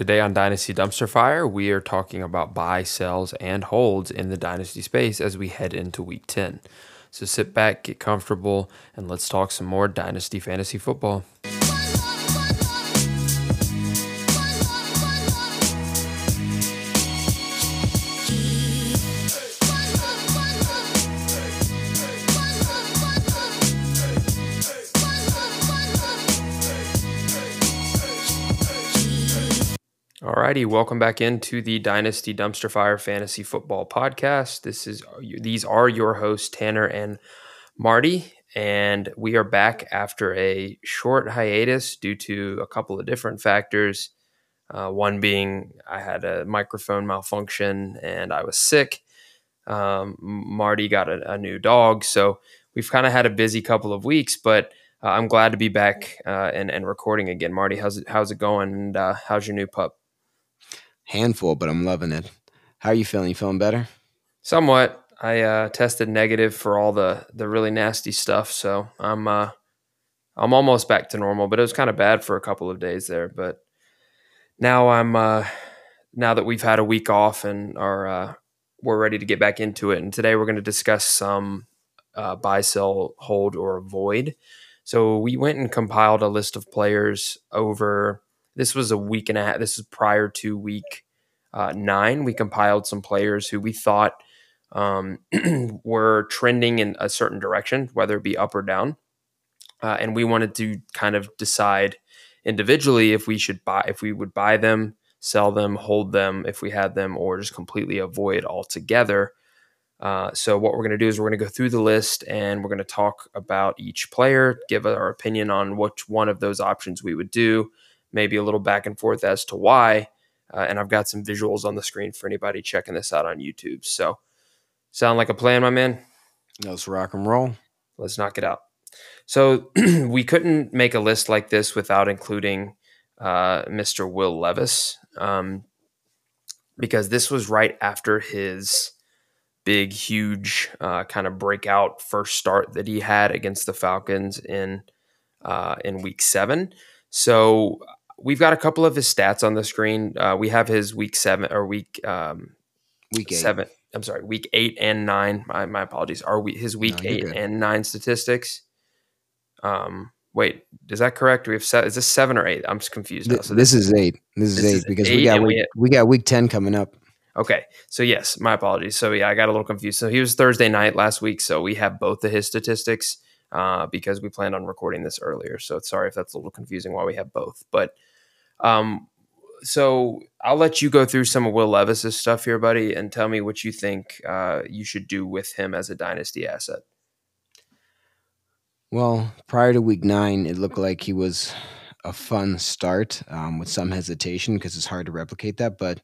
Today on Dynasty Dumpster Fire, we are talking about buy, sells, and holds in the Dynasty space as we head into week 10. So sit back, get comfortable, and let's talk some more Dynasty Fantasy Football. Alrighty, welcome back into the Dynasty Dumpster Fire Fantasy Football Podcast. This is these are your hosts Tanner and Marty, and we are back after a short hiatus due to a couple of different factors. Uh, one being I had a microphone malfunction and I was sick. Um, Marty got a, a, new dog, so we've kind of had a busy couple of weeks, but uh, I'm glad to be back uh, and, and recording again. Marty, how's it how's it going? And uh, how's your new pup? Handful, but I'm loving it. How are you feeling? You feeling better? Somewhat. I uh, tested negative for all the the really nasty stuff, so I'm uh, I'm almost back to normal. But it was kind of bad for a couple of days there. But now I'm uh, now that we've had a week off and are uh, we're ready to get back into it. And today we're going to discuss some uh, buy, sell, hold, or avoid. So we went and compiled a list of players over this was a week and a half. This is prior to week uh, nine. We compiled some players who we thought um, were trending in a certain direction, whether it be up or down. Uh, and we wanted to kind of decide individually if we should buy, if we would buy them, sell them, hold them if we had them, or just completely avoid altogether. Uh, so what we're going to do is we're going to go through the list and we're going to talk about each player, give our opinion on which one of those options we would do, maybe a little back and forth as to why. Uh, and I've got some visuals on the screen for anybody checking this out on YouTube. So, sound like a plan, my man? Let's rock and roll. Let's knock it out. So, we couldn't make a list like this without including uh, Mr. Will Levis um, because this was right after his big, huge uh, kind of breakout first start that he had against the Falcons in uh, in Week Seven. So we've got a couple of his stats on the screen. Uh, we have his week seven or week um, week eight. seven. I'm sorry, week eight and nine. My, my apologies. Are we his week no, eight good. and nine statistics? Um, wait, is that correct? we have se- is this seven or eight? I'm just confused now. So this, this is eight. This is this eight is because eight we got week, we, we got week ten coming up. Okay, so yes, my apologies. So yeah, I got a little confused. So he was Thursday night last week. So we have both of his statistics uh, because we planned on recording this earlier. So sorry if that's a little confusing why we have both. But um, so I'll let you go through some of Will Levis's stuff here, buddy, and tell me what you think uh, you should do with him as a dynasty asset. Well, prior to week nine, it looked like he was a fun start um, with some hesitation because it's hard to replicate that. But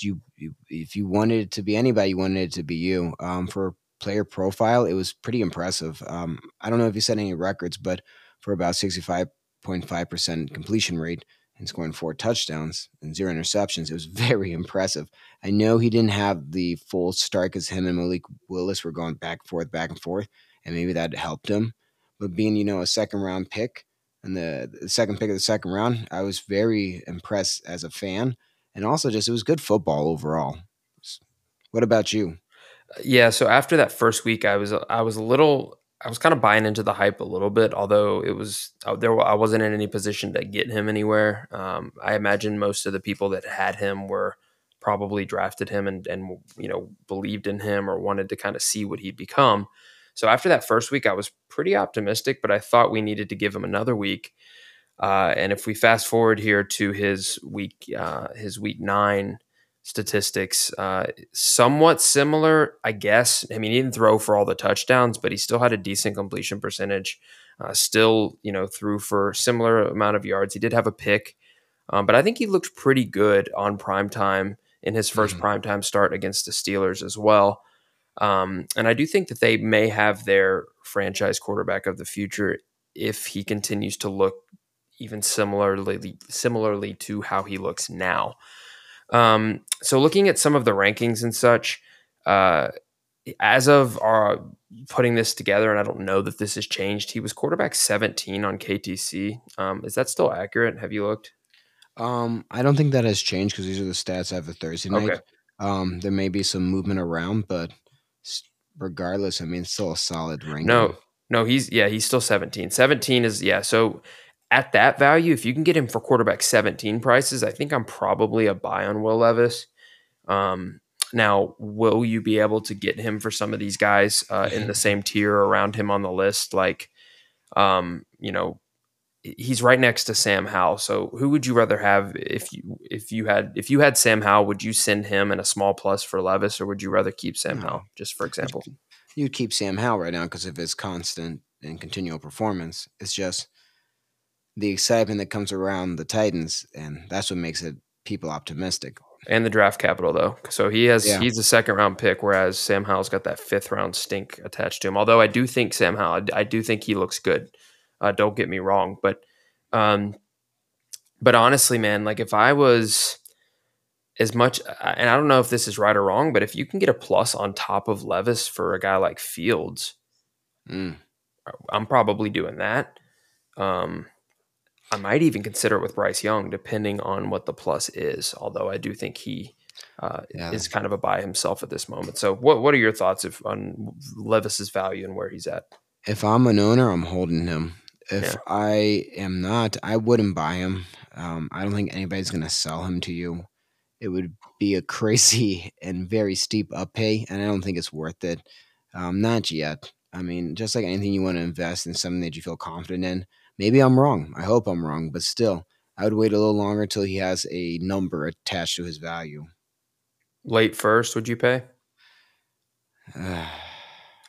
you, you, if you wanted it to be anybody, you wanted it to be you. Um, for player profile, it was pretty impressive. Um, I don't know if you set any records, but for about 65.5% completion rate and scoring four touchdowns and zero interceptions, it was very impressive. I know he didn't have the full start because him and Malik Willis were going back and forth, back and forth, and maybe that helped him. But being, you know, a second round pick and the, the second pick of the second round, I was very impressed as a fan. And also just it was good football overall. What about you? Yeah, so after that first week, I was I was a little I was kind of buying into the hype a little bit, although it was uh, there. I wasn't in any position to get him anywhere. Um, I imagine most of the people that had him were probably drafted him and and you know believed in him or wanted to kind of see what he'd become. So after that first week, I was pretty optimistic, but I thought we needed to give him another week. Uh, and if we fast forward here to his week, uh, his week nine statistics. Uh, somewhat similar, I guess. I mean, he didn't throw for all the touchdowns, but he still had a decent completion percentage. Uh, still, you know, threw for similar amount of yards. He did have a pick, um, but I think he looked pretty good on prime time in his 1st mm-hmm. prime time start against the Steelers as well. Um, and I do think that they may have their franchise quarterback of the future if he continues to look even similarly similarly to how he looks now. Um, so looking at some of the rankings and such, uh, as of our putting this together, and I don't know that this has changed. He was quarterback 17 on KTC. Um, is that still accurate? Have you looked? Um, I don't think that has changed because these are the stats I have for Thursday night. Okay. Um, there may be some movement around, but regardless, I mean, it's still a solid ranking. No, no, he's yeah, he's still 17. 17 is yeah. So at that value, if you can get him for quarterback 17 prices, I think I'm probably a buy on Will Levis. Um, now, will you be able to get him for some of these guys uh, in the same tier around him on the list? Like, um, you know, he's right next to Sam Howell. So, who would you rather have if you if you had if you had Sam Howell? Would you send him in a small plus for Levis, or would you rather keep Sam. Howell? Just for example, you'd keep Sam Howell right now because of his constant and continual performance. It's just the excitement that comes around the Titans, and that's what makes it people optimistic. And the draft capital, though, so he has yeah. he's a second round pick, whereas Sam Howell's got that fifth round stink attached to him. Although I do think Sam Howell, I, I do think he looks good. Uh, don't get me wrong, but um, but honestly, man, like if I was as much, and I don't know if this is right or wrong, but if you can get a plus on top of Levis for a guy like Fields, mm. I'm probably doing that. Um, I might even consider it with Bryce Young, depending on what the plus is. Although I do think he uh, yeah. is kind of a buy himself at this moment. So, what what are your thoughts if, on Levis's value and where he's at? If I'm an owner, I'm holding him. If yeah. I am not, I wouldn't buy him. Um, I don't think anybody's going to sell him to you. It would be a crazy and very steep up pay, and I don't think it's worth it. Um, not yet. I mean, just like anything you want to invest in something that you feel confident in, Maybe I'm wrong. I hope I'm wrong, but still, I would wait a little longer until he has a number attached to his value. Late first, would you pay? Uh,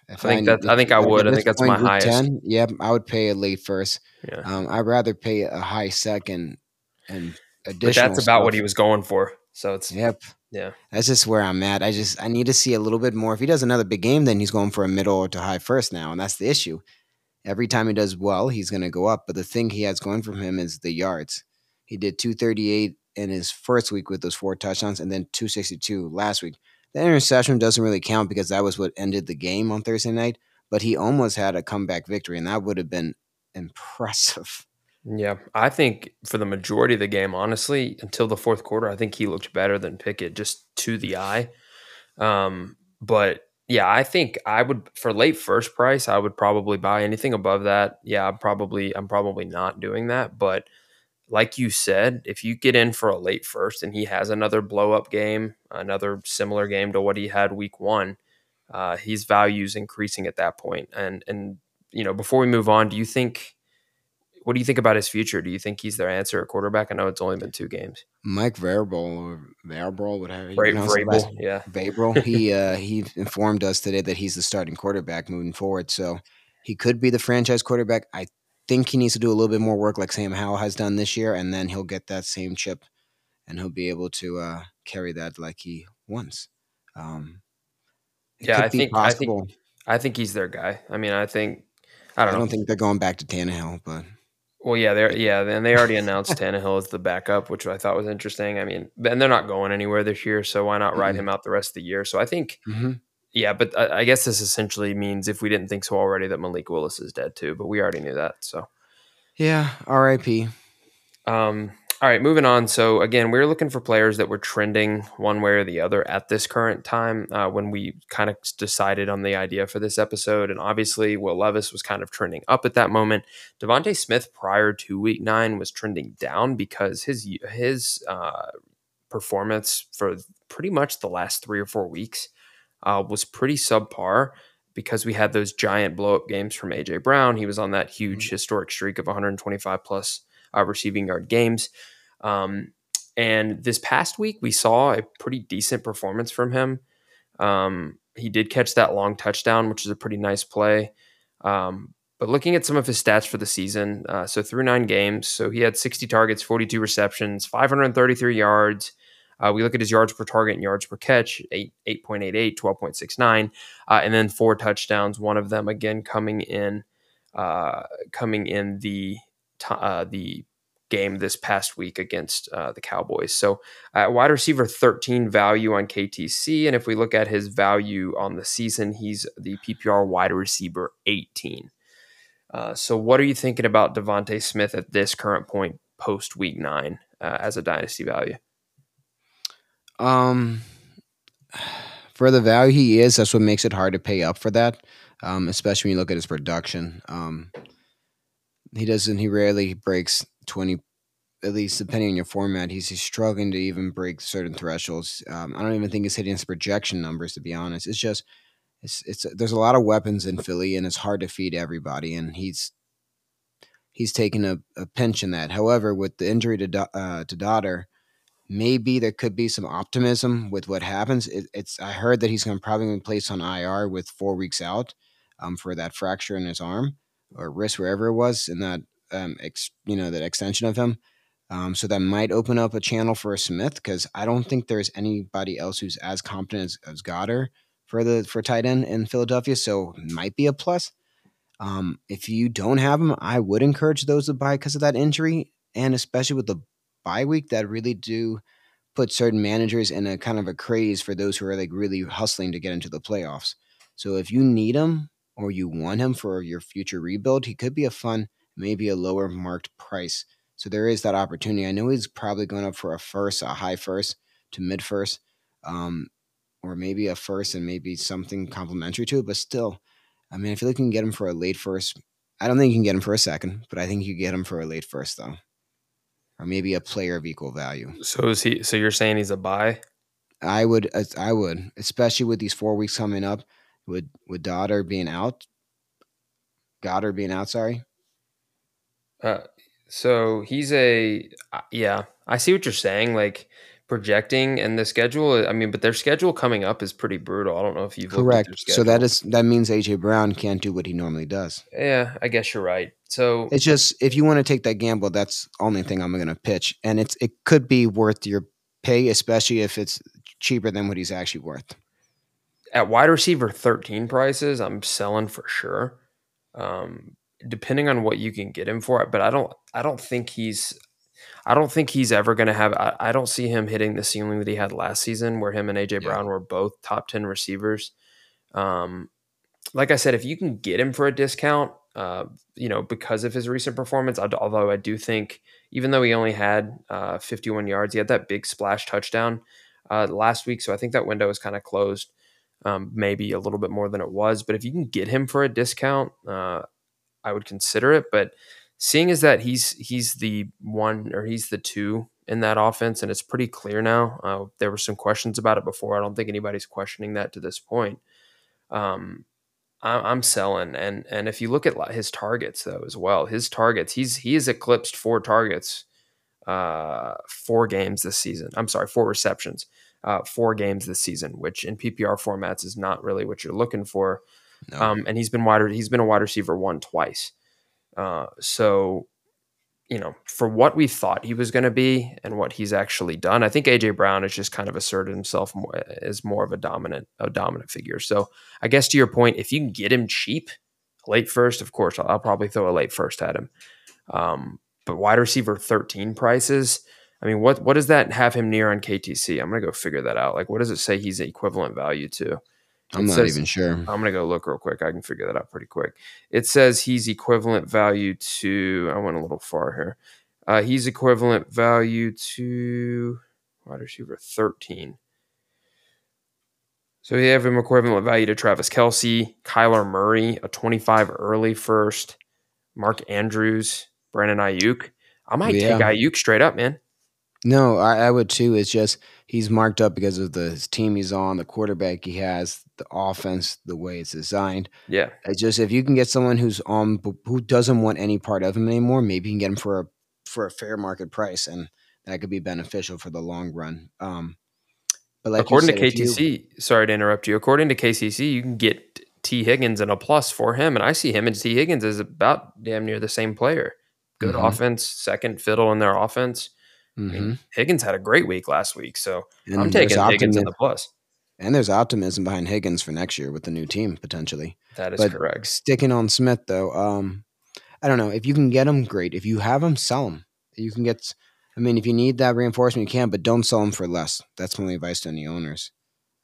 I think that I think I would. I think that's my highest. 10, yeah, I would pay a late first. Yeah. Um, I'd rather pay a high second and additional. But that's about what he was going for. So it's yep. Yeah. That's just where I'm at. I just I need to see a little bit more. If he does another big game, then he's going for a middle or to high first now, and that's the issue every time he does well, he's going to go up. But the thing he has going from him is the yards. He did 238 in his first week with those four touchdowns and then 262 last week. The interception doesn't really count because that was what ended the game on Thursday night, but he almost had a comeback victory, and that would have been impressive. Yeah, I think for the majority of the game, honestly, until the fourth quarter, I think he looked better than Pickett just to the eye. Um, but yeah, I think I would for late first price, I would probably buy anything above that. Yeah, I'm probably I'm probably not doing that, but like you said, if you get in for a late first and he has another blow up game, another similar game to what he had week one, uh, his value's increasing at that point. And and you know, before we move on, do you think what do you think about his future? Do you think he's their answer at quarterback? I know it's only been two games. Mike Vrabel or Vrabel, whatever you Vrabel, yeah, Vrabel. he uh, he informed us today that he's the starting quarterback moving forward. So he could be the franchise quarterback. I think he needs to do a little bit more work, like Sam Howell has done this year, and then he'll get that same chip, and he'll be able to uh, carry that like he wants. Um, yeah, I think I think I think he's their guy. I mean, I think I don't. I don't think they're going back to Tannehill, but well, yeah, they're yeah, and they already announced Tannehill as the backup, which I thought was interesting. I mean, and they're not going anywhere this year, so why not ride mm-hmm. him out the rest of the year? So I think, mm-hmm. yeah, but I, I, guess this essentially means if we didn't think so already, that Malik Willis is dead too, but we already knew that. So, yeah, R.I.P. Um, all right, moving on. So again, we are looking for players that were trending one way or the other at this current time uh, when we kind of decided on the idea for this episode. And obviously, Will Levis was kind of trending up at that moment. DeVonta Smith prior to Week Nine was trending down because his his uh, performance for pretty much the last three or four weeks uh, was pretty subpar because we had those giant blow up games from AJ Brown. He was on that huge mm-hmm. historic streak of 125 plus uh, receiving yard games. Um, and this past week, we saw a pretty decent performance from him. Um, he did catch that long touchdown, which is a pretty nice play. Um, but looking at some of his stats for the season, uh, so through nine games, so he had 60 targets, 42 receptions, 533 yards. Uh, we look at his yards per target and yards per catch 8, 8.88, 12.69, uh, and then four touchdowns, one of them again coming in uh, coming in the uh, the game this past week against uh, the Cowboys. So, uh, wide receiver 13 value on KTC. And if we look at his value on the season, he's the PPR wide receiver 18. Uh, so, what are you thinking about DeVonta Smith at this current point post week nine? uh, as a dynasty value? Um, for the value he is, that's what makes it hard to pay up for that. Um, especially when you look at his production. Um, he doesn't. He rarely breaks twenty. At least depending on your format, he's, he's struggling to even break certain thresholds. Um, I don't even think he's hitting his projection numbers. To be honest, it's just it's it's there's a lot of weapons in Philly, and it's hard to feed everybody. And he's he's taking a, a pinch in that. However, with the injury to uh, to Daughter, maybe there could be some optimism with what happens. It, it's I heard that he's going to probably be placed on IR with four weeks out um, for that fracture in his arm or wrist, wherever it was, in that um, ex, you know that extension of him. Um, so that might open up a channel for a Smith because I don't think there's anybody else who's as competent as, as Goedert for the for tight end in Philadelphia. So might be a plus. Um, if you don't have him, I would encourage those to buy because of that injury, and especially with the bye week, that really do put certain managers in a kind of a craze for those who are like really hustling to get into the playoffs. So if you need him or you want him for your future rebuild, he could be a fun, maybe a lower marked price. So there is that opportunity. I know he's probably going up for a first, a high first to mid first, um, or maybe a first and maybe something complementary to it, but still I mean, I feel like you can get him for a late first. I don't think you can get him for a second, but I think you get him for a late first though, or maybe a player of equal value. So is he? So you're saying he's a buy? I would. I would, especially with these four weeks coming up, with with daughter being out, Goedert being out. Sorry. Uh, so he's a uh, yeah. I see what you're saying. Like projecting and the schedule. I mean, but their schedule coming up is pretty brutal. I don't know if you've correct. So that is that means AJ Brown can't do what he normally does. Yeah, I guess you're right. So it's just if you want to take that gamble, that's only thing I'm going to pitch, and it's it could be worth your pay, especially if it's cheaper than what he's actually worth. At wide receiver 13 prices, I'm selling for sure. Um, depending on what you can get him for, but I don't I don't think he's I don't think he's ever going to have. I, I, don't see him hitting the ceiling that he had last season, where him and AJ yeah. Brown were both top ten receivers. Um, like I said, if you can get him for a discount, uh, you know, because of his recent performance, although I do think, even though he only had uh, 51 yards, he had that big splash touchdown uh, last week. So I think that window is kind of closed, um, maybe a little bit more than it was. But if you can get him for a discount, uh, I would consider it. But seeing is that he's he's the one or he's the two in that offense, and it's pretty clear now. Uh, there were some questions about it before. I don't think anybody's questioning that to this point. Um, I, am selling, and and if you look at his targets though as well, his targets he's he has eclipsed four targets, uh, four games this season. I'm sorry, four receptions, uh, four games this season, which in PPR formats is not really what you're looking for. No. Um, and he's been wider. He's been a wide receiver one twice. Uh, so, you know, for what we thought he was going to be and what he's actually done, I think AJ Brown has just kind of asserted himself more, as more of a dominant, a dominant figure. So, I guess to your point, if you can get him cheap, late first, of course, I'll, I'll probably throw a late first at him. Um, but wide receiver 13 prices, I mean, what what does that have him near on KTC? I'm gonna go figure that out. Like, what does it say he's equivalent value to? I'm not says, even sure. I'm gonna go look real quick. I can figure that out pretty quick. It says he's equivalent value to. I went a little far here. Uh, he's equivalent value to wide receiver 13. So you have him equivalent value to Travis Kelce, Kyler Murray, a 25 early first, Mark Andrews, Brandon Aiyuk. I might yeah. take Aiyuk straight up, man. No, I, I, would too. It's just he's marked up because of the team he's on, the quarterback he has, the offense, the way it's designed. Yeah. It's just if you can get someone who's on who doesn't want any part of him anymore, maybe you can get him for a for a fair market price, and that could be beneficial for the long run. Um, but like according said, to KTC, you, sorry to interrupt you. According to KTC, you can get Tee Higgins and a plus for him, and I see him and Tee Higgins as about damn near the same player. Good mm-hmm. offense, second fiddle in their offense. Mm-hmm. I mean, Higgins had a great week last week, so and I'm taking Higgins in the plus. And there's optimism behind Higgins for next year with the new team potentially. That is but correct. Sticking on Smith though, um, I don't know if you can get him, great. If you have him, sell him. You can get. I mean, if you need that reinforcement, you can, but don't sell him for less. That's my advice to any owners.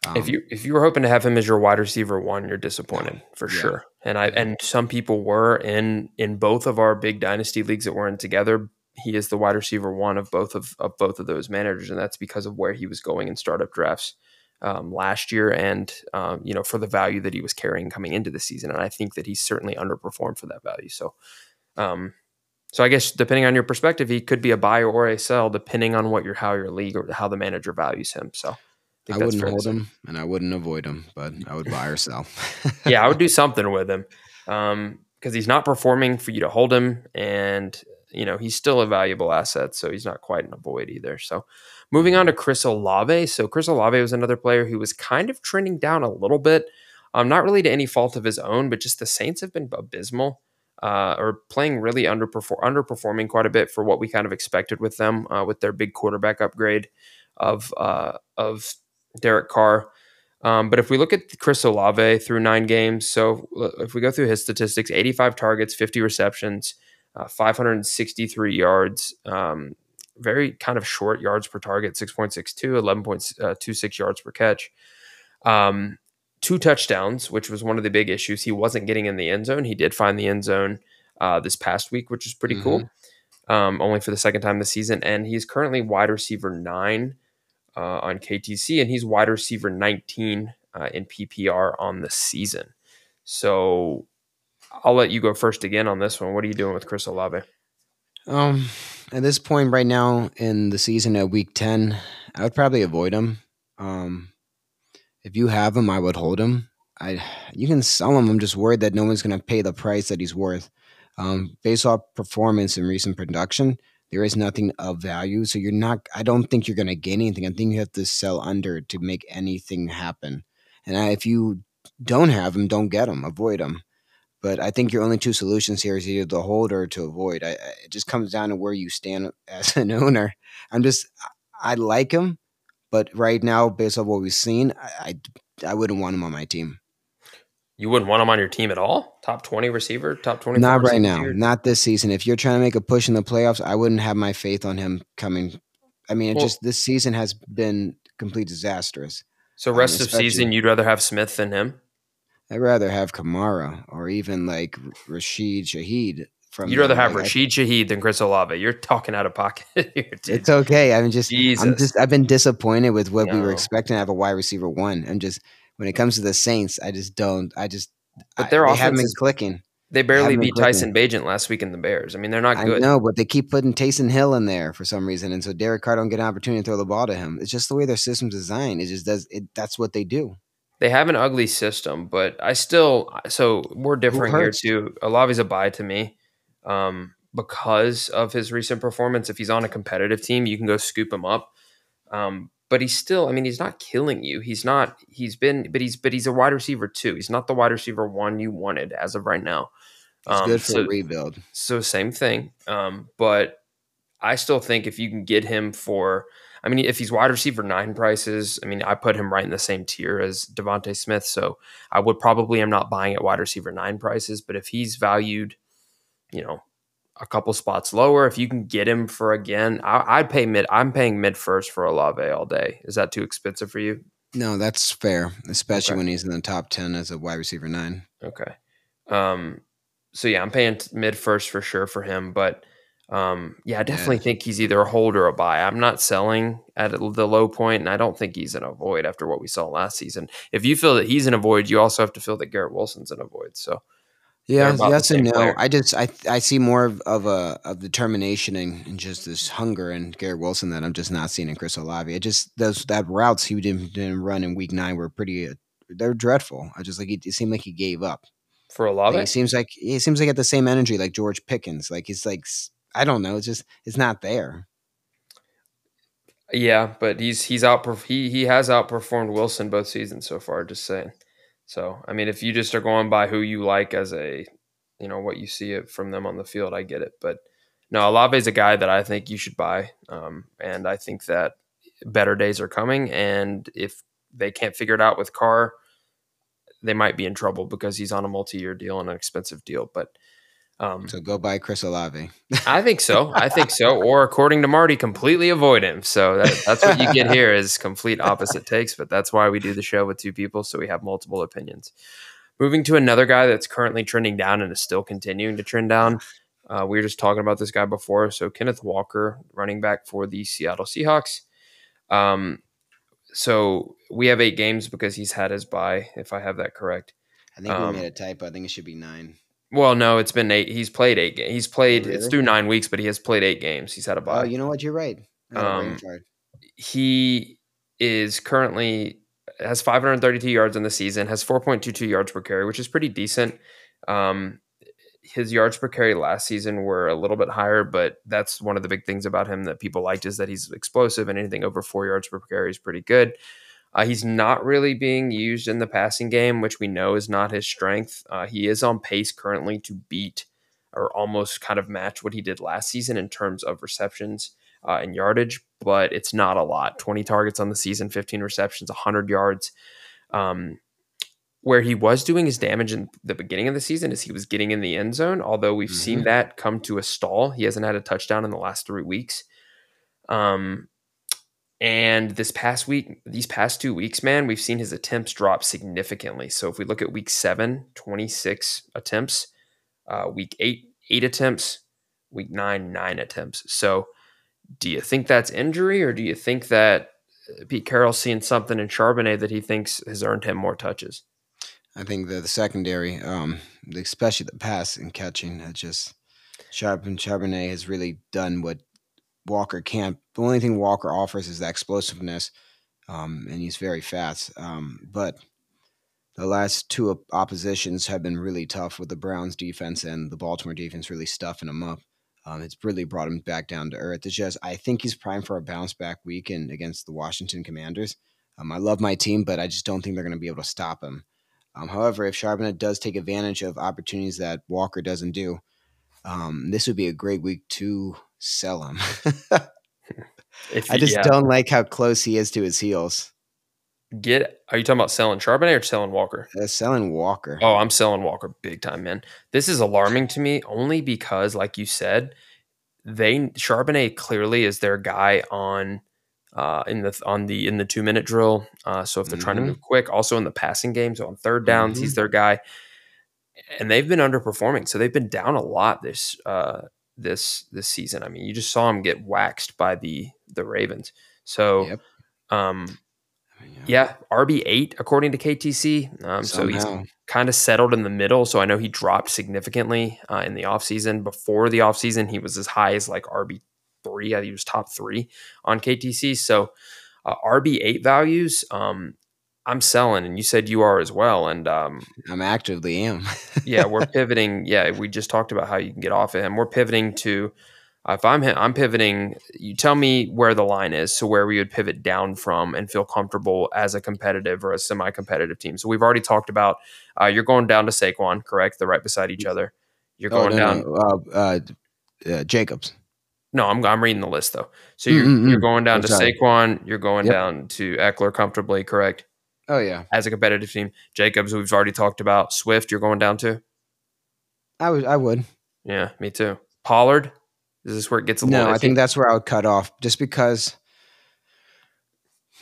Um, if you if you were hoping to have him as your wide receiver one, you're disappointed for yeah. sure. And I and some people were in in both of our big dynasty leagues that we're in together he is the wide receiver one of both of, of both of those managers, and that's because of where he was going in startup drafts um, last year, and um, you know for the value that he was carrying coming into the season. And I think that he's certainly underperformed for that value. So, um, so I guess depending on your perspective, he could be a buy or a sell, depending on what your how your league or how the manager values him. So. I, I wouldn't hold him and I wouldn't avoid him, but I would buy or sell. yeah, I would do something with him because um, he's not performing for you to hold him, and you know he's still a valuable asset, so he's not quite an avoid either. So, moving on to Chris Olave. So Chris Olave was another player who was kind of trending down a little bit, um, not really to any fault of his own, but just the Saints have been abysmal. Uh, or playing really underperform- underperforming quite a bit for what we kind of expected with them uh, with their big quarterback upgrade of uh, of Derek Carr. Um, but if we look at Chris Olave through nine games, so uh, if we go through his statistics 85 targets, 50 receptions, uh, 563 yards, um, very kind of short yards per target 6.62, 11.26 uh, yards per catch. Um, two touchdowns, which was one of the big issues. He wasn't getting in the end zone. He did find the end zone uh, this past week, which is pretty mm-hmm. cool. Um, only for the second time this season. And he's currently wide receiver nine uh, on KTC, and he's wide receiver 19 uh, in PPR on the season. So I'll let you go first again on this one. What are you doing with Chris Olave? Um, at this point right now in the season at week 10, I would probably avoid him. Um, if you have him, I would hold him. I you can sell him. I'm just worried that no one's going to pay the price that he's worth. Um, based off performance and recent production, there is nothing of value. So you're not, I don't think you're going to gain anything. I think you have to sell under to make anything happen. And I, if you don't have him, don't get him. avoid them. But I think your only two solutions here is either to hold or to avoid. I, I, it just comes down to where you stand as an owner. I'm just, I like him, but right now, based on what we've seen, I, I, I wouldn't want him on my team. You wouldn't want him on your team at all? Top 20 receiver, top 20 Not right now. Not this season. If you're trying to make a push in the playoffs, I wouldn't have my faith on him coming. I mean, it well, just this season has been complete disastrous. So um, rest um, of season you'd rather have Smith than him? I'd rather have Kamara or even like Rashid Shaheed from You'd rather have Rashid Shaheed than Chris Olave. You're talking out of pocket here. It's okay. I'm just Jesus. I'm just I've been disappointed with what no. we were expecting to have a wide receiver one. I'm just when it comes to the Saints, I just don't. I just. But their I, offense haven't been clicking. They barely beat Tyson Bagent last week in the Bears. I mean, they're not good. No, but they keep putting Taysom Hill in there for some reason, and so Derek Carr don't get an opportunity to throw the ball to him. It's just the way their system's designed. It just does. It that's what they do. They have an ugly system, but I still. So we're different here too. Olave's a buy to me, um, because of his recent performance. If he's on a competitive team, you can go scoop him up. Um, but he's still, I mean, he's not killing you. He's not, he's been, but he's, but he's a wide receiver too. He's not the wide receiver one you wanted as of right now. It's um, good for so, rebuild. So same thing. Um, but I still think if you can get him for, I mean, if he's wide receiver nine prices, I mean, I put him right in the same tier as DeVonta Smith. So I would probably am not buying at wide receiver nine prices. But if he's valued, you know, a couple spots lower. If you can get him for again, I, would pay mid. I'm paying mid first for Olave all day. Is that too expensive for you? No, that's fair, especially okay. when he's in the top ten as a wide receiver nine. Okay. Um. So yeah, I'm paying mid first for sure for him, but um, yeah, I definitely yeah. think he's either a hold or a buy. I'm not selling at the low point, and I don't think he's an avoid after what we saw last season. If you feel that he's an avoid, you also have to feel that Garrett Wilson's an avoid. So yeah, yes and no. Player. I just I I see more of, of a of determination and, and, just this hunger in Garrett Wilson that I'm just not seeing in Chris Olave. It just those that routes he didn't, didn't run in Week Nine were pretty uh, they're dreadful. I just like it, it seemed like he gave up for Olave. Like, it seems like he seems like at the same energy like George Pickens. Like he's like I don't know. It's just it's not there. Yeah, but he's he's out he he has outperformed Wilson both seasons so far. Just saying. So, I mean, if you just are going by who you like as a, you know, what you see it from them on the field, I get it. But no, Olave is a guy that I think you should buy. Um, and I think that better days are coming. And if they can't figure it out with Carr, they might be in trouble because he's on a multi year deal and an expensive deal. But um, so go buy Chris Olave. I think so. I think so. Or according to Marty, completely avoid him. So that, that's what you get here is complete opposite takes. But that's why we do the show with two people, so we have multiple opinions. Moving to another guy that's currently trending down and is still continuing to trend down. Uh, we were just talking about this guy before. So Kenneth Walker, running back for the Seattle Seahawks. Um, so we have eight games because he's had his bye, if I have that correct. I think Um, we made a typo. I think it should be nine. Well, no, it's been eight. He's played eight. Ga- he's played. It's through nine weeks, but he has played eight games. He's had a bye. Oh, you know what? You're right. I got a brain Um, he is currently has 532 yards in the season, has 4.22 yards per carry, which is pretty decent. Um, his yards per carry last season were a little bit higher, but that's one of the big things about him that people liked is that he's explosive and anything over four yards per carry is pretty good. Uh, he's not really being used in the passing game, which we know is not his strength. Uh, he is on pace currently to beat or almost kind of match what he did last season in terms of receptions uh, and yardage, but it's not a lot. 20 targets on the season, 15 receptions, 100 yards. Um, where he was doing his damage in the beginning of the season is he was getting in the end zone, although we've seen Mhm. that come to a stall. He hasn't had a touchdown in the last three weeks. Um, and this past week, these past two weeks, man, we've seen his attempts drop significantly. So if we look at week seven, 26 attempts, uh, week eight, eight attempts, week nine, nine attempts. So do you think that's injury or do you think that uh, Pete Carroll's seeing something in Charbonnet that he thinks has earned him more touches? I think the, the secondary, um, especially the pass and catching, just Charbonnet has really done what Walker can't. The only thing Walker offers is that explosiveness, um, and he's very fast. Um, but the last two oppositions have been really tough with the Browns defense and the Baltimore defense really stuffing him up. Um, it's really brought him back down to earth. It's just I think he's primed for a bounce back weekend against the Washington Commanders. Um, I love my team, but I just don't think they're going to be able to stop him. Um, however, if Charbonnet does take advantage of opportunities that Walker doesn't do, um, this would be a great week to sell him. If I just yeah, don't like how close he is to his heels. get. Are you talking about selling Charbonnet or selling Walker? Uh, selling Walker. Oh, I'm selling Walker big time, man. This is alarming to me only because, like you said, they Charbonnet clearly is their guy on uh, in the on the in the two minute drill. Uh, so if they're trying to Mhm. move quick, also in the passing game, so on third downs, he's their guy. And they've been underperforming, so they've been down a lot this uh, this this season. I mean, you just saw him get waxed by the the Ravens. So, Yep. um, yeah, RB eight according to KTC. Um, so he's kind of settled in the middle. So I know he dropped significantly uh, in the offseason. Before the offseason, he was as high as like RB3. I think he was top three on KTC. So uh, RB8 values, um, I'm selling, and you said you are as well. And um, I'm actively am. yeah, we're pivoting. Yeah, we just talked about how you can get off of him. We're pivoting to. Uh, if I'm I'm pivoting, you tell me where the line is, so where we would pivot down from and feel comfortable as a competitive or a semi-competitive team. So we've already talked about uh, you're going down to Saquon, correct? They're right beside each other. You're Oh, going no, down. no, uh, uh, uh, Jacobs. No, I'm I'm reading the list though. So you're Mm, mm, you're mm. going down I'm to sorry. Saquon. You're going Yep. down to Ekeler comfortably, correct? Oh yeah, As a competitive team, Jacobs we've already talked about. Swift, you're going down to. I would. I would. Yeah, me too. Pollard, is this where it gets a little? No? I think that's where I would cut off, just because.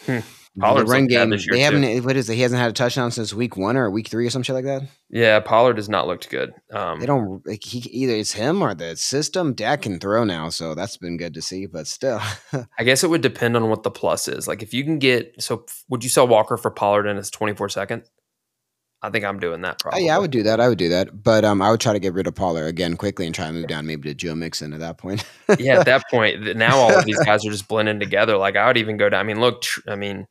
Hmm. The Pollard's run game. They haven't. What is it? He hasn't had a touchdown since week one or week three or some shit like that. Yeah, Pollard has not looked good. Um, They don't. Like, he either it's him or the system. Dak can throw now, so that's been good to see. But still, I guess it would depend on what the plus is. Like if you can get so, would you sell Walker for Pollard in his 24 second? I think I'm doing that Oh, probably. yeah, I would do that. I would do that. But um, I would try to get rid of Pollard again quickly and try to move down maybe to Joe Mixon at that point. yeah, at that point, now all of these guys are just blending together. Like I would even go down. I mean, look, tr- I mean,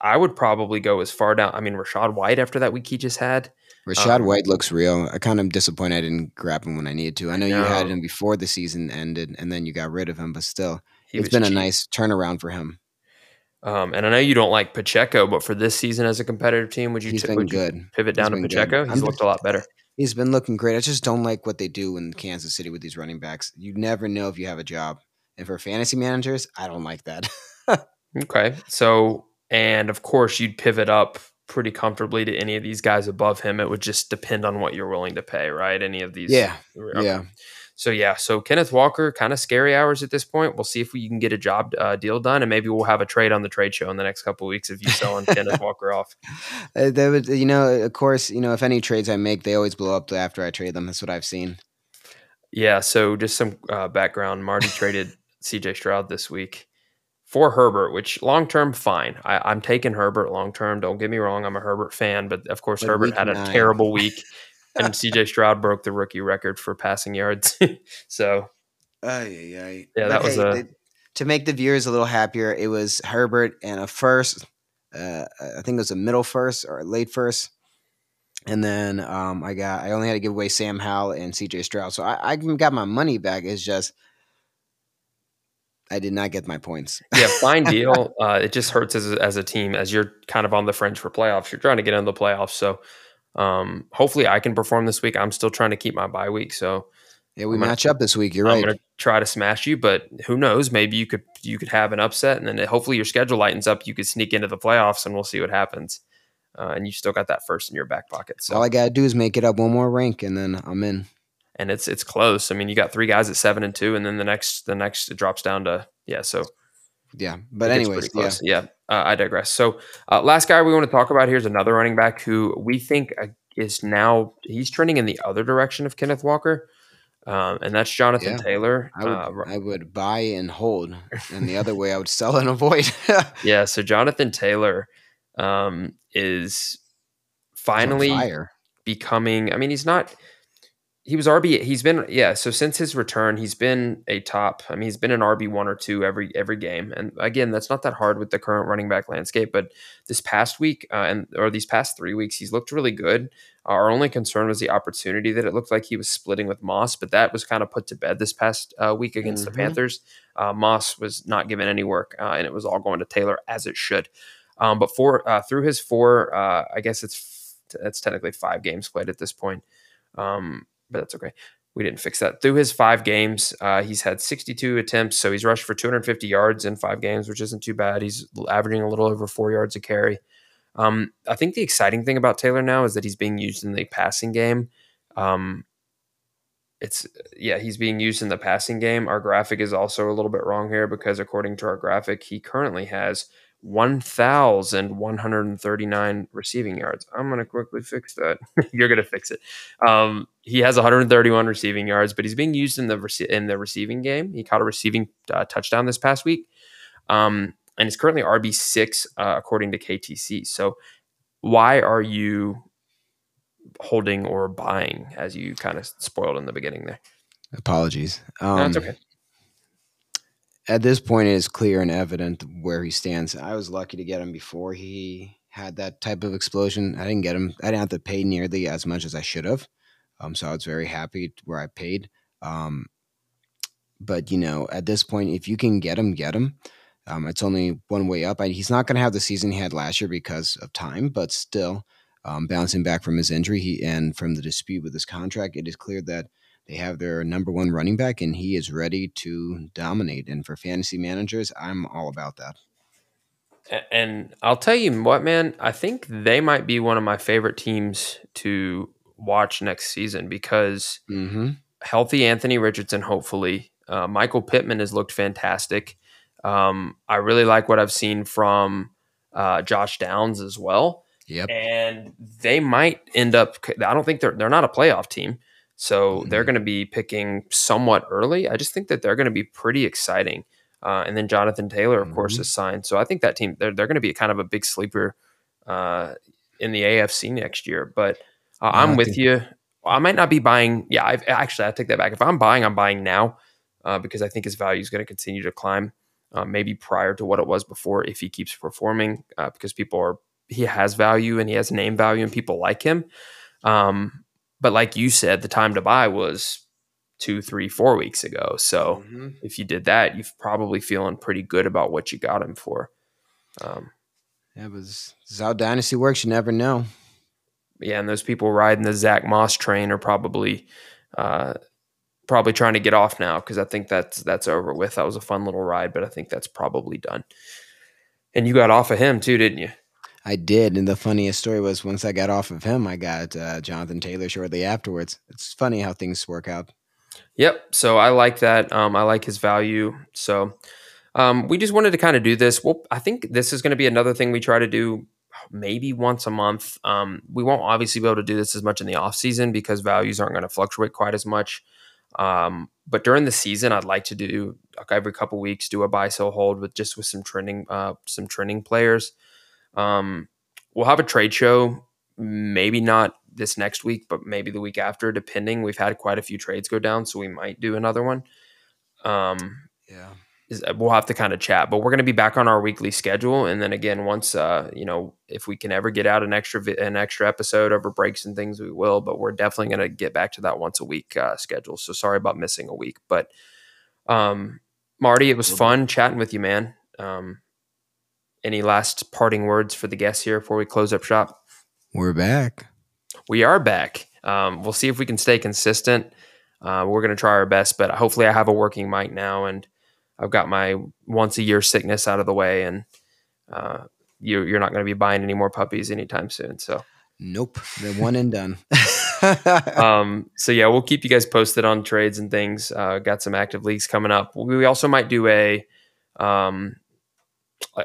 I would probably go as far down. I mean, Rachaad White after that week he just had. Rachaad Um, White looks real. I kind of disappointed I didn't grab him when I needed to. I know, you had him before the season ended, and then you got rid of him. But still, He it's been a nice turnaround for him. Um, and I know you don't like Pacheco, but for this season as a competitive team, would you, He's t- would you good. pivot down to been good. Pacheco? He's I'm looked a lot better. He's been looking great. I just don't like what they do in Kansas City with these running backs. You never know if you have a job. And for fantasy managers, I don't like that. Okay. So, and of course, you'd pivot up pretty comfortably to any of these guys above him. It would just depend on what you're willing to pay, right? Any of these. yeah, Okay. yeah. So, yeah. So, Kenneth Walker, kind of scary hours at this point. We'll see if we can get a job uh, deal done, and maybe we'll have a trade on the trade show in the next couple of weeks if you selling Kenneth Walker off. Uh, they would, you know, of course, you know, if any trades I make, they always blow up after I trade them. That's what I've seen. Yeah. So just some uh, background. Marty traded C.J. Stroud this week for Herbert, which long term fine. I, am taking Herbert long term. Don't get me wrong. I'm a Herbert fan, but of course But Herbert had a nine. terrible week, and C.J. Stroud broke the rookie record for passing yards. so Ay, ay, ay. Yeah, that was a- the- to make the viewers a little happier. It was Herbert and a first. Uh, I think it was a middle first or a late first, and then um, I got. I only had to give away Sam Howell and C.J. Stroud, so I, I got my money back. It's just I did not get my points. yeah, fine deal. Uh, it just hurts as a, as a team as you're kind of on the fringe for playoffs. You're trying to get into the playoffs, so um, hopefully I can perform this week. I'm still trying to keep my bye week, so Yeah, we I'm gonna- match up this week. You're I'm right. going to try to smash you. But who knows? Maybe you could you could have an upset, and then hopefully your schedule lightens up. You could sneak into the playoffs, and we'll see what happens. Uh, and you still got that first in your back pocket. So All I gotta do is make it up one more rank, and then I'm in. And it's it's close. I mean, you got three guys at seven and two, and then the next the next it drops down to yeah. So Yeah, but anyways, yeah. yeah. uh, I digress. So uh, last guy we want to talk about here is another running back who we think uh, is now he's trending in the other direction of Kenneth Walker, um, and that's Jonathan Yeah. Taylor. I would, Uh, I would buy and hold, and the other way I would sell and avoid. yeah, so Jonathan Taylor um, is finally becoming. I mean, he's not. He was RB. He's been yeah. So since his return, he's been a top. I mean, he's been an RB one or two every every game. And again, that's not that hard with the current running back landscape. But this past week uh, and or these past three weeks, he's looked really good. Our only concern was the opportunity that it looked like he was splitting with Moss, but that was kind of put to bed this past uh, week against the Mhm. Panthers. Uh, Moss was not given any work, uh, and it was all going to Taylor as it should. Um, but for uh, through his four, uh, I guess it's it's technically five games played at this point. Um, but that's okay. We didn't fix that. Through his five games, uh, he's had 62 attempts, so he's rushed for 250 yards in five games, which isn't too bad. He's averaging a little over four yards a carry. Um, I think the exciting thing about Taylor now is that he's being used in the passing game. Um, it's yeah, he's being used in the passing game. Our graphic is also a little bit wrong here because according to our graphic, he currently has 1,139 receiving yards. I'm going to quickly fix that. You're going to fix it. Um, he has 131 receiving yards, but he's being used in the rece- in the receiving game. He caught a receiving uh, touchdown this past week, um, and is currently RB six uh, according to KTC. So, why are you holding or buying as you kind of spoiled in the beginning there? Apologies. Um, No, it's okay. At this point, it is clear and evident where he stands. I was lucky to get him before he had that type of explosion. I didn't get him. I didn't have to pay nearly as much as I should have. Um, so I was very happy where I paid. Um, but you know, at this point, if you can get him, get him. Um, it's only one way up. I, he's not going to have the season he had last year because of time, but still, um, bouncing back from his injury he, and from the dispute with his contract, it is clear that they have their number one running back, and he is ready to dominate. And for fantasy managers, I'm all about that. And I'll tell you what, man, I think they might be one of my favorite teams to watch next season because Mm-hmm. healthy Anthony Richardson, hopefully. Uh, Michael Pittman has looked fantastic. Um, I really like what I've seen from uh, Josh Downs as well. Yep. And they might end up, I don't think they're, they're not a playoff team. So they're Mhm. going to be picking somewhat early. I just think that they're going to be pretty exciting. Uh, and then Jonathan Taylor, of course, Mhm. is signed. So I think that team, they're, they're going to be kind of a big sleeper uh, in the AFC next year. But uh, I'm with think- you. I might not be buying. Yeah, I've, actually, I take that back. If I'm buying, I'm buying now uh, because I think his value is going to continue to climb. Uh, maybe prior to what it was before, if he keeps performing, uh, because people are he has value and he has name value and people like him. Um, but like you said, the time to buy was two, three, four weeks ago. So Mhm. if you did that, you're probably feeling pretty good about what you got him for. Um, That was this is how dynasty works. You never know. yeah, and those people riding the Zack Moss train are probably uh, probably trying to get off now because I think that's that's over with. That was a fun little ride, but I think that's probably done. And you got off of him too, didn't you? I did, and the funniest story was once I got off of him, I got uh, Jonathan Taylor shortly afterwards. It's funny how things work out. Yep. So I like that. Um, I like his value. So um, we just wanted to kind of do this. Well, I think this is going to be another thing we try to do maybe once a month. Um, we won't obviously be able to do this as much in the off season because values aren't going to fluctuate quite as much. Um, but during the season, I'd like to do like every couple weeks do a buy sell hold with just with some trending uh, some trending players. Um, we'll have a trade show, maybe not this next week, but maybe the week after, depending. We've had quite a few trades go down, so we might do another one. Um, Yeah. is uh, we'll have to kind of chat, but we're going to be back on our weekly schedule. And then again, once uh, you know, if we can ever get out an extra vi- an extra episode over breaks and things, we will. But we're definitely going to get back to that once a week uh, schedule. So sorry about missing a week, but um, Marty, it was fun chatting with you, man. Um, any last parting words for the guests here before we close up shop? We're back. we are back. Um, we'll see if we can stay consistent. Uh, we're going to try our best, but hopefully, I have a working mic now, and I've got my once a year sickness out of the way, and uh, you, you're not going to be buying any more puppies anytime soon. So, Nope. The one and done. um, so yeah, we'll keep you guys posted on trades and things. Uh, got some active leagues coming up. We also might do a, um,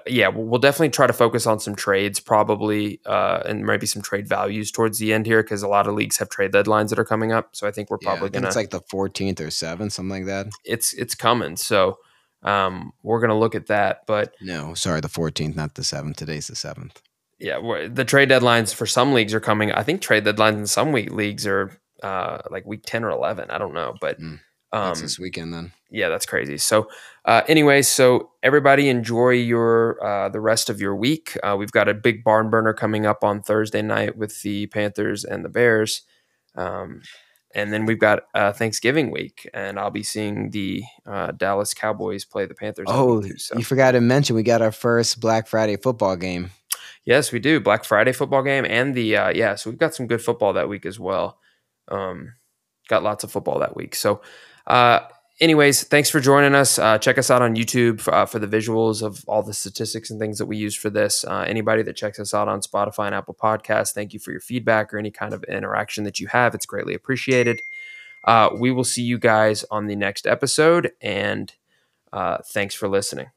yeah, we'll definitely try to focus on some trades, probably, uh, and maybe some trade values towards the end here because a lot of leagues have trade deadlines that are coming up. So I think we're Yeah, probably think gonna it's like the 14th or 7th, something like that. it's it's coming. So um, we're gonna look at that. But No, sorry, the 14th, not the 7th. Today's the 7th. yeah, the trade deadlines for some leagues are coming. I think trade deadlines in some week leagues are uh, like week ten or eleven. I don't know, but Mm, um, That's this weekend then. yeah, that's crazy. So, uh, anyway, so everybody enjoy your uh, the rest of your week. Uh, we've got a big barn burner coming up on Thursday night with the Panthers and the Bears, um, and then we've got uh, Thanksgiving week, and I'll be seeing the uh, Dallas Cowboys play the Panthers. Oh, too, so. you forgot to mention we got our first Black Friday football game. Yes, we do. Black Friday football game and the uh, yeah, so we've got some good football that week as well. Um, got lots of football that week. So, uh, anyways, thanks for joining us. Uh, check us out on YouTube for, uh, for the visuals of all the statistics and things that we use for this. Uh, anybody that checks us out on Spotify and Apple Podcasts, thank you for your feedback or any kind of interaction that you have. It's greatly appreciated. Uh, we will see you guys on the next episode, and uh, thanks for listening.